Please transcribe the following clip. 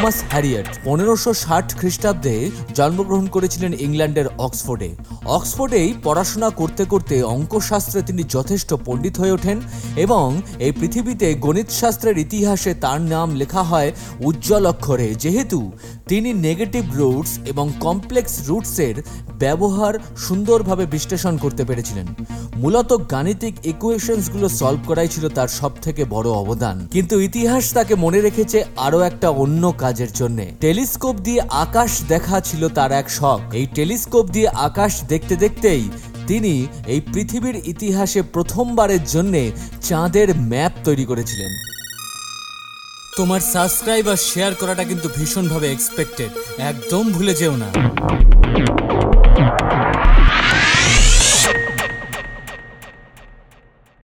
Thomas Harriot পনেরোশো ষাট খ্রিস্টাব্দে জন্মগ্রহণ করেছিলেন ইংল্যান্ডের অক্সফোর্ডে। অক্সফোর্ডেই পড়াশোনা করতে করতে অঙ্কশাস্ত্রে তিনি যথেষ্ট পণ্ডিত হয়ে ওঠেন এবং এই পৃথিবীতে গণিতশাস্ত্রের ইতিহাসে তার নাম লেখা হয় উজ্জ্বল অক্ষরে, যেহেতু তিনি নেগেটিভ রুটস এবং কমপ্লেক্স রুটসের ব্যবহার সুন্দরভাবে বিশ্লেষণ করতে পেরেছিলেন। মূলত গাণিতিক ইকুয়েশনসগুলো সলভ করাই ছিল তার সব থেকে বড় অবদান। কিন্তু ইতিহাস তাকে মনে রেখেছে আরও একটা অন্য কাজের জন্য। টেলিস্কোপ দিয়ে আকাশ দেখা ছিল তার এক শখ। এই টেলিস্কোপ দিয়ে আকাশ দেখতে দেখতেই তিনি এই পৃথিবীর ইতিহাসে প্রথমবারের জন্য চাঁদের ম্যাপ তৈরি করেছিলেন। তোমার সাবস্ক্রাইব আর শেয়ার করাটা কিন্তু ভীষণভাবে এক্সপেক্টেড একদম ভুলে যেও না।